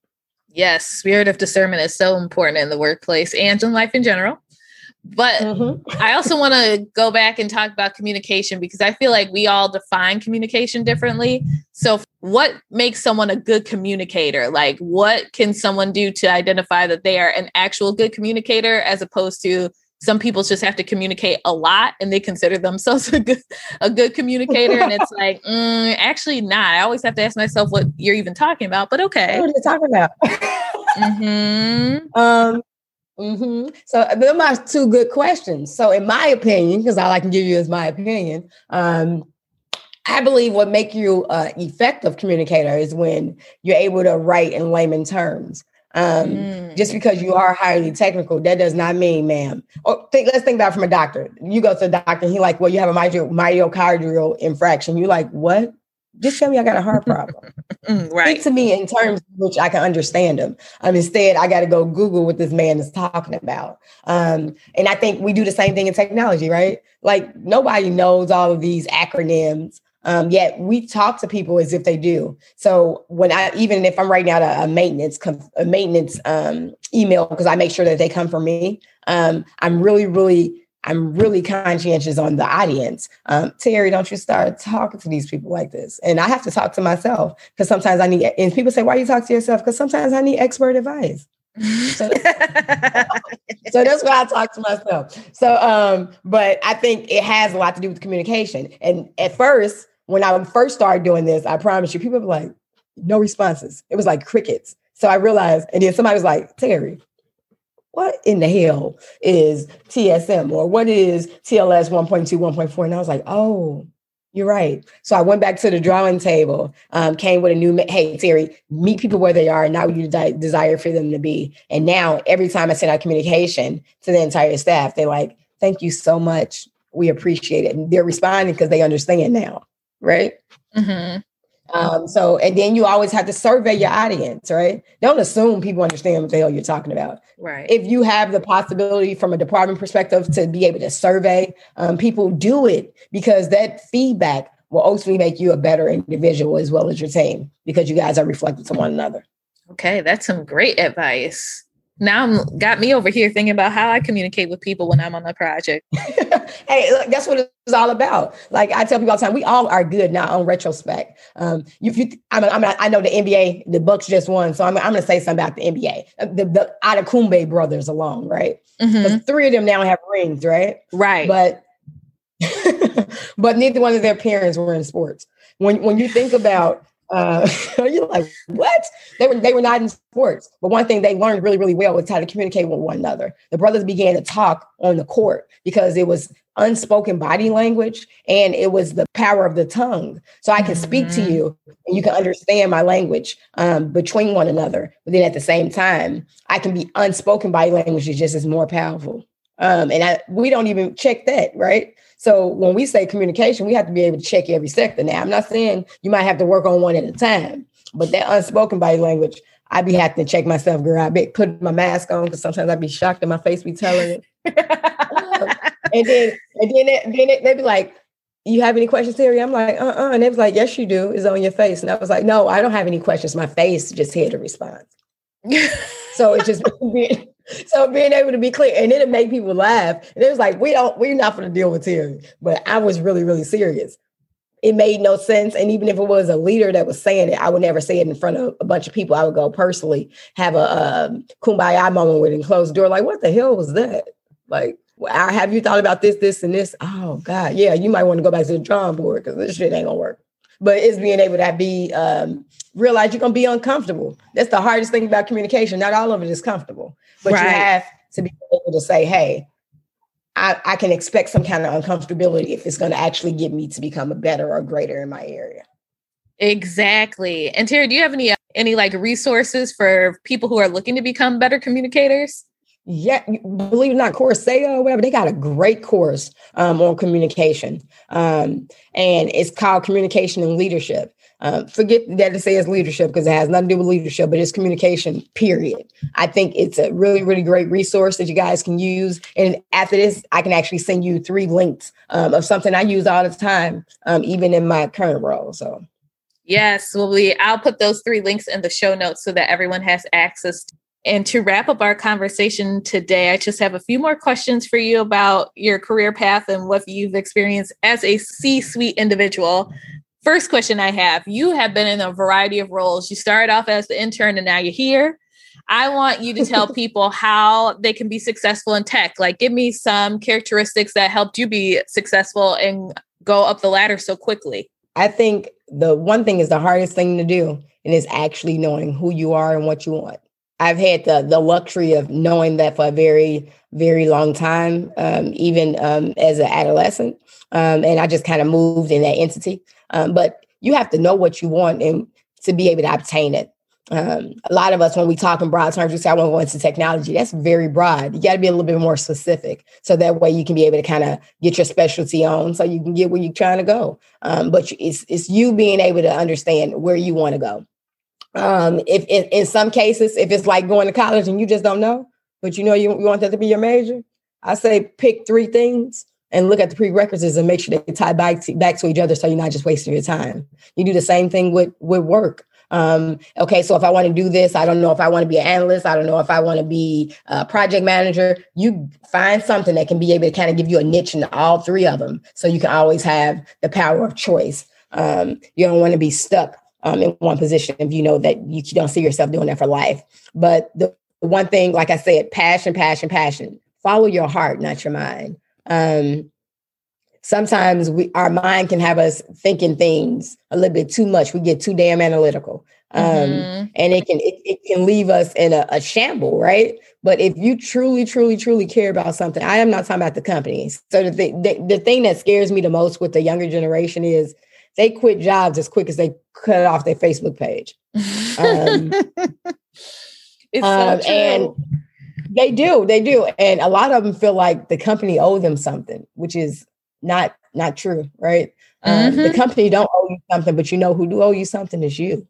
Speaker 1: Yes, spirit of discernment is so important in the workplace and in life in general. But mm-hmm. I also want to go back and talk about communication because I feel like we all define communication differently. So, what makes someone a good communicator? Like, what can someone do to identify that they are an actual good communicator as opposed to some people just have to communicate a lot and they consider themselves a good a good communicator and it's like mm, actually not i always have to ask myself what you're even talking about but okay
Speaker 2: what are you talking about mm-hmm. um mm-hmm. so those are my two good questions so in my opinion because all i can give you is my opinion um I believe what make you uh, effective communicator is when you're able to write in layman terms. Um, mm. Just because you are highly technical, that does not mean, ma'am. Or think, let's think about from a doctor. You go to the doctor, he like, well, you have a myocardial infraction. You like, what? Just tell me I got a heart problem. Mm, right. Speak to me in terms which I can understand them. Um, instead, I got to go Google what this man is talking about. Um, and I think we do the same thing in technology, right? Like nobody knows all of these acronyms um, yet we talk to people as if they do. So when I, even if I'm writing out a, a maintenance, a maintenance um, email, because I make sure that they come from me, um, I'm really, really, I'm really conscientious on the audience. Um, Terry, don't you start talking to these people like this. And I have to talk to myself because sometimes I need, and people say, why you talk to yourself? Because sometimes I need expert advice. so, so that's why I talk to myself. So, um, but I think it has a lot to do with communication. And at first, when I first started doing this, I promise you, people were like, no responses. It was like crickets. So I realized, and then somebody was like, Terry, what in the hell is TSM or what is TLS 1.2, 1.4? And I was like, oh, you're right. So I went back to the drawing table, um, came with a new, hey, Terry, meet people where they are, not what you de- desire for them to be. And now every time I send out communication to the entire staff, they're like, thank you so much. We appreciate it. And they're responding because they understand now right? Mm-hmm. Um, so, and then you always have to survey your audience, right? Don't assume people understand what the hell you're talking about.
Speaker 1: Right.
Speaker 2: If you have the possibility from a department perspective to be able to survey, um, people do it because that feedback will ultimately make you a better individual as well as your team because you guys are reflected to one another.
Speaker 1: Okay, that's some great advice. Now I'm got me over here thinking about how I communicate with people when I'm on a project.
Speaker 2: hey, look, that's what it's all about. Like I tell people all the time, we all are good now on retrospect. Um, if you, I mean, I, mean, I know the NBA, the Bucks just won, so I'm, I'm going to say something about the NBA. Uh, the, the Antetokounmpo brothers alone, right? Mm-hmm. Three of them now have rings, right?
Speaker 1: Right.
Speaker 2: But but neither one of their parents were in sports. When when you think about uh, you're like, what? They were they were not in sports, but one thing they learned really really well was how to communicate with one another. The brothers began to talk on the court because it was unspoken body language and it was the power of the tongue. So I can mm-hmm. speak to mm-hmm. you and you can understand my language um, between one another, but then at the same time, I can be unspoken body language is just as more powerful. Um, and I, we don't even check that, right? So when we say communication, we have to be able to check every sector. Now, I'm not saying you might have to work on one at a time, but that unspoken body language, I'd be having to check myself, girl. I be put my mask on because sometimes I'd be shocked and my face be telling it. and then and then it, then it, they'd be like, "You have any questions, Terry?" I'm like, "Uh, uh," and they was like, "Yes, you do." It's on your face, and I was like, "No, I don't have any questions. My face just here to respond." so it's just being, so being able to be clear and then it made people laugh. And it was like, we don't, we're not going to deal with Terry. But I was really, really serious. It made no sense. And even if it was a leader that was saying it, I would never say it in front of a bunch of people. I would go personally have a um, kumbaya moment with a closed door. Like, what the hell was that? Like, have you thought about this, this, and this? Oh God, yeah, you might want to go back to the drawing board because this shit ain't gonna work but it's being able to be um, realize you're gonna be uncomfortable. That's the hardest thing about communication. Not all of it is comfortable, but right. you have to be able to say, "Hey, I, I can expect some kind of uncomfortability if it's going to actually get me to become a better or greater in my area."
Speaker 1: Exactly. And Terry, do you have any any like resources for people who are looking to become better communicators?
Speaker 2: yeah, believe it or not, Coursera or whatever, they got a great course um, on communication. Um, and it's called Communication and Leadership. Um, forget that it says leadership because it has nothing to do with leadership, but it's communication, period. I think it's a really, really great resource that you guys can use. And after this, I can actually send you three links um, of something I use all the time, um, even in my current role. So,
Speaker 1: yes, well, we, I'll put those three links in the show notes so that everyone has access and to wrap up our conversation today, I just have a few more questions for you about your career path and what you've experienced as a C suite individual. First question I have you have been in a variety of roles. You started off as the intern and now you're here. I want you to tell people how they can be successful in tech. Like, give me some characteristics that helped you be successful and go up the ladder so quickly.
Speaker 2: I think the one thing is the hardest thing to do, and is actually knowing who you are and what you want. I've had the the luxury of knowing that for a very very long time, um, even um, as an adolescent, um, and I just kind of moved in that entity. Um, but you have to know what you want and to be able to obtain it. Um, a lot of us, when we talk in broad terms, we say, "I want to go into technology." That's very broad. You got to be a little bit more specific, so that way you can be able to kind of get your specialty on, so you can get where you're trying to go. Um, but it's it's you being able to understand where you want to go. Um, if, if in some cases, if it's like going to college and you just don't know, but you know you, you want that to be your major, I say pick three things and look at the prerequisites and make sure they tie back to, back to each other so you're not just wasting your time. You do the same thing with with work. Um, okay, so if I want to do this, I don't know if I want to be an analyst. I don't know if I want to be a project manager. You find something that can be able to kind of give you a niche in all three of them, so you can always have the power of choice. Um, you don't want to be stuck um, in one position if you know that you don't see yourself doing that for life. But the one thing, like I said, passion, passion, passion. Follow your heart, not your mind. Um, sometimes we our mind can have us thinking things a little bit too much. We get too damn analytical. Um, mm-hmm. and it can it, it, can leave us in a, a shamble, right? But if you truly, truly, truly care about something, I am not talking about the companies. So the, the the thing that scares me the most with the younger generation is they quit jobs as quick as they cut off their Facebook page. Um, it's um, so and they do, they do, and a lot of them feel like the company owe them something, which is not not true, right? Um, mm-hmm. The company don't owe you something, but you know who do owe you something is you.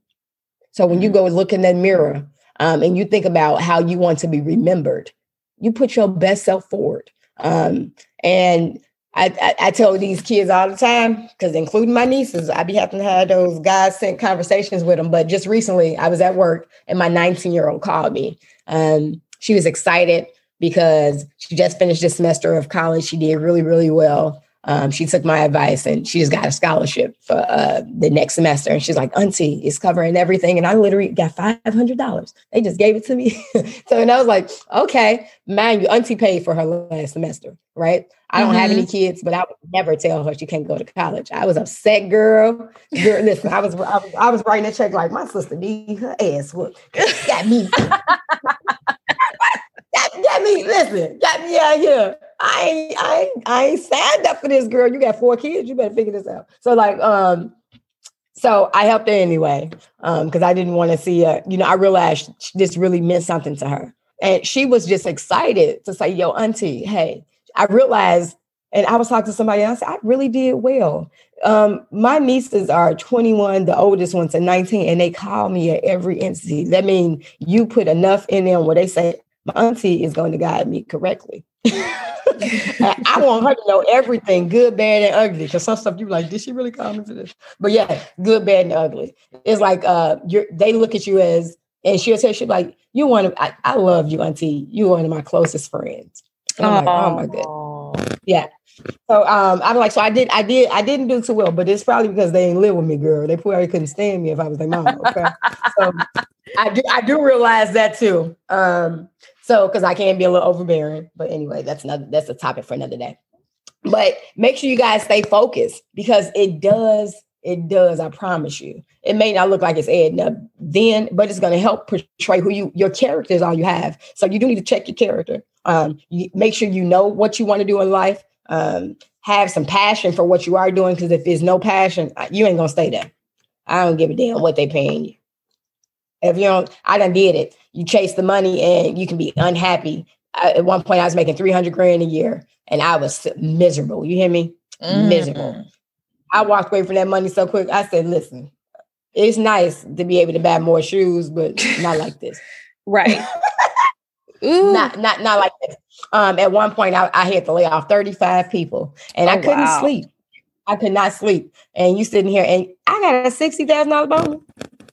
Speaker 2: So when you mm-hmm. go look in that mirror um, and you think about how you want to be remembered, you put your best self forward. Um, and I, I, tell these kids all the time because including my nieces i be having to have those guys sent conversations with them but just recently i was at work and my 19 year old called me um, she was excited because she just finished a semester of college. She did really, really well. Um, she took my advice and she just got a scholarship for uh, the next semester. And she's like, Auntie, it's covering everything. And I literally got $500. They just gave it to me. so, and I was like, okay, man, you, Auntie paid for her last semester, right? I don't mm-hmm. have any mm-hmm. kids, but I would never tell her she can't go to college. I was upset, girl. girl listen, I was, I was I was writing a check like my sister need her ass whooped. Got me. got, got me. Listen, got me out here. I I I ain't signed up for this, girl. You got four kids. You better figure this out. So like, um, so I helped her anyway, um, because I didn't want to see her. You know, I realized this really meant something to her, and she was just excited to say, "Yo, auntie, hey." I realized, and I was talking to somebody else. I really did well. Um, my nieces are 21, the oldest one's a 19, and they call me at every instance. That means you put enough in them where they say, my auntie is going to guide me correctly. I want her to know everything, good, bad, and ugly. Because some stuff you like, did she really call me for this? But yeah, good, bad, and ugly. It's like uh, you're. They look at you as, and she'll tell you like, "You want to? I, I love you, auntie. You one of my closest friends." And I'm like, "Oh my god, yeah." So um, I'm like, so I did, I did, I didn't do too well, but it's probably because they ain't live with me, girl. They probably couldn't stand me if I was their mom. Okay, so I do, I do realize that too. Um, so, because I can be a little overbearing, but anyway, that's another that's a topic for another day. But make sure you guys stay focused because it does, it does. I promise you. It may not look like it's adding up then, but it's going to help portray who you your character is all you have. So you do need to check your character. Um, you, make sure you know what you want to do in life. Um, have some passion for what you are doing because if there's no passion, you ain't gonna stay there. I don't give a damn what they paying you. If you don't, I done did it. You chase the money and you can be unhappy. I, at one point, I was making 300 grand a year and I was miserable. You hear me? Mm. Miserable. I walked away from that money so quick. I said, listen, it's nice to be able to buy more shoes, but not like this.
Speaker 1: right.
Speaker 2: not not not like this. Um, at one point I, I had to lay off 35 people and oh, I couldn't wow. sleep. I could not sleep. And you sitting here and I got a $60,000 bonus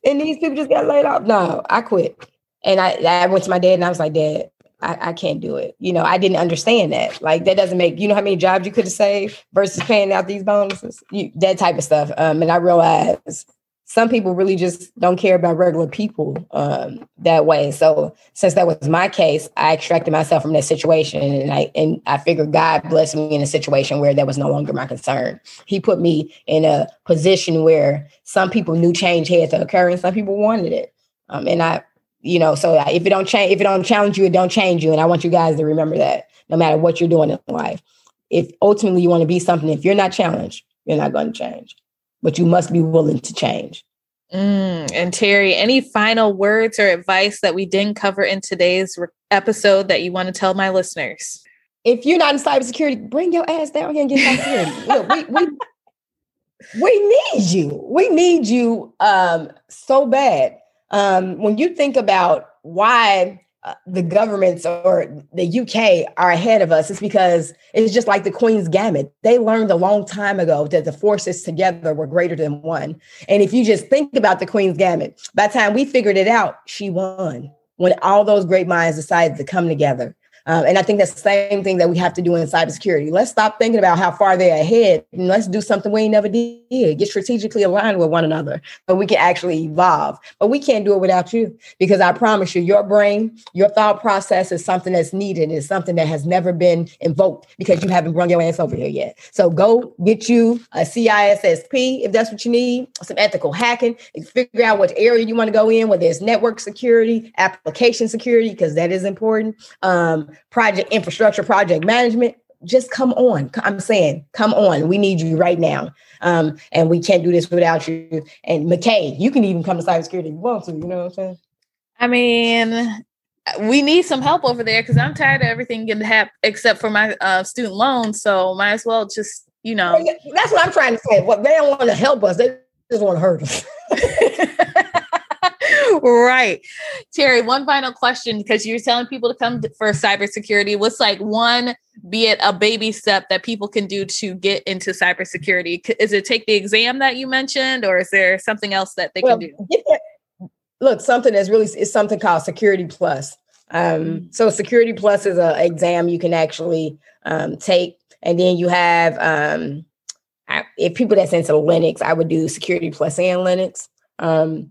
Speaker 2: and these people just got laid off. No, I quit. And I, I went to my dad and I was like, Dad, I, I, can't do it. You know, I didn't understand that. Like that doesn't make you know how many jobs you could have saved versus paying out these bonuses, you, that type of stuff. Um, and I realized some people really just don't care about regular people um, that way. So since that was my case, I extracted myself from that situation, and I and I figured God blessed me in a situation where that was no longer my concern. He put me in a position where some people knew change had to occur, and some people wanted it. Um, and I, you know, so if it don't change, if it don't challenge you, it don't change you. And I want you guys to remember that no matter what you're doing in life, if ultimately you want to be something, if you're not challenged, you're not going to change but you must be willing to change.
Speaker 1: Mm, and Terry, any final words or advice that we didn't cover in today's re- episode that you want to tell my listeners?
Speaker 2: If you're not in cybersecurity, bring your ass down here and get cybersecurity. Look, we, we, we need you. We need you um, so bad. Um, when you think about why uh, the governments or the UK are ahead of us is because it's just like the Queen's Gambit. They learned a long time ago that the forces together were greater than one. And if you just think about the Queen's Gambit, by the time we figured it out, she won when all those great minds decided to come together. Um, and I think that's the same thing that we have to do in cybersecurity. Let's stop thinking about how far they're ahead and let's do something we never did. Get strategically aligned with one another so we can actually evolve. But we can't do it without you because I promise you, your brain, your thought process is something that's needed. It's something that has never been invoked because you haven't run your ass over here yet. So go get you a CISSP if that's what you need, some ethical hacking, figure out what area you want to go in, whether it's network security, application security, because that is important. Um, project infrastructure, project management, just come on. I'm saying, come on. We need you right now. Um, and we can't do this without you. And McKay, you can even come to cybersecurity if you want to, you know what I'm saying?
Speaker 1: I mean, we need some help over there because I'm tired of everything getting hap except for my uh, student loans. So might as well just, you know.
Speaker 2: That's what I'm trying to say. What they don't want to help us, they just want to hurt us.
Speaker 1: right. Terry, one final question because you're telling people to come for cybersecurity. What's like one, be it a baby step that people can do to get into cybersecurity? Is it take the exam that you mentioned, or is there something else that they well, can do?
Speaker 2: Look, something that's really is something called Security Plus. Um, mm. so Security Plus is an exam you can actually um, take, and then you have um, if people that's into Linux, I would do Security Plus and Linux. Um,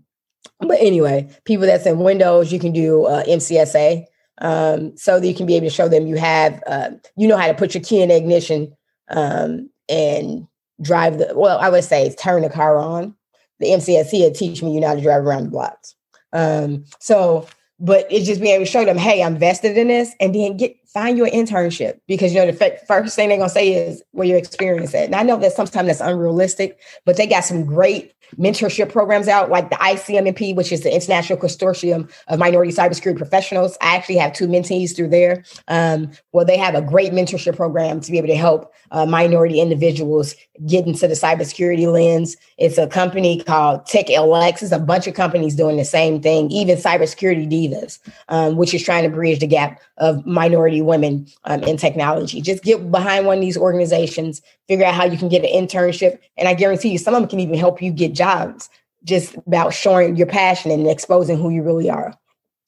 Speaker 2: but anyway, people that's in Windows, you can do uh, MCSA. Um, so that you can be able to show them you have, uh, you know how to put your key in ignition um, and drive the, well, I would say turn the car on. The MCSE would teach me you know how to drive around the blocks. Um, so, but it's just being able to show them, hey, I'm vested in this, and then get find your internship because you know the f- first thing they're gonna say is where your experience at. And I know that sometimes that's unrealistic, but they got some great mentorship programs out, like the ICMCP, which is the International Consortium of Minority Cybersecurity Professionals. I actually have two mentees through there. Um, well, they have a great mentorship program to be able to help uh, minority individuals get into the cybersecurity lens. It's a company called TechLX. It's a bunch of companies doing the same thing, even Cybersecurity Divas, um, which is trying to bridge the gap of minority women um, in technology. Just get behind one of these organizations, figure out how you can get an internship. And I guarantee you, some of them can even help you get jobs just about showing your passion and exposing who you really are.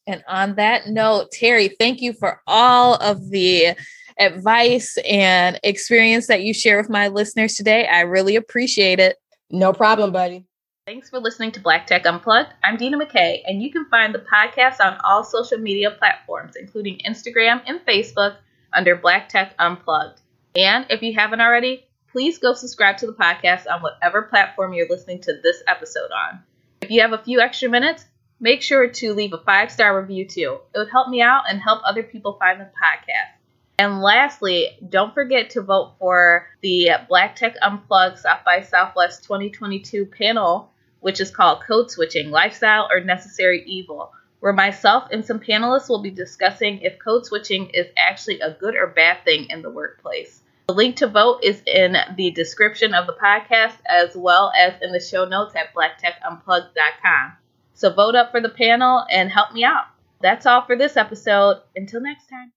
Speaker 1: And on that note, Terry, thank you for all of the advice and experience that you share with my listeners today. I really appreciate it.
Speaker 2: No problem, buddy.
Speaker 1: Thanks for listening to Black Tech Unplugged. I'm Dina McKay, and you can find the podcast on all social media platforms, including Instagram and Facebook, under Black Tech Unplugged. And if you haven't already, please go subscribe to the podcast on whatever platform you're listening to this episode on. If you have a few extra minutes, make sure to leave a five star review too. It would help me out and help other people find the podcast. And lastly, don't forget to vote for the Black Tech Unplugged South by Southwest 2022 panel, which is called Code Switching Lifestyle or Necessary Evil, where myself and some panelists will be discussing if code switching is actually a good or bad thing in the workplace. The link to vote is in the description of the podcast as well as in the show notes at blacktechunplugged.com. So vote up for the panel and help me out. That's all for this episode. Until next time.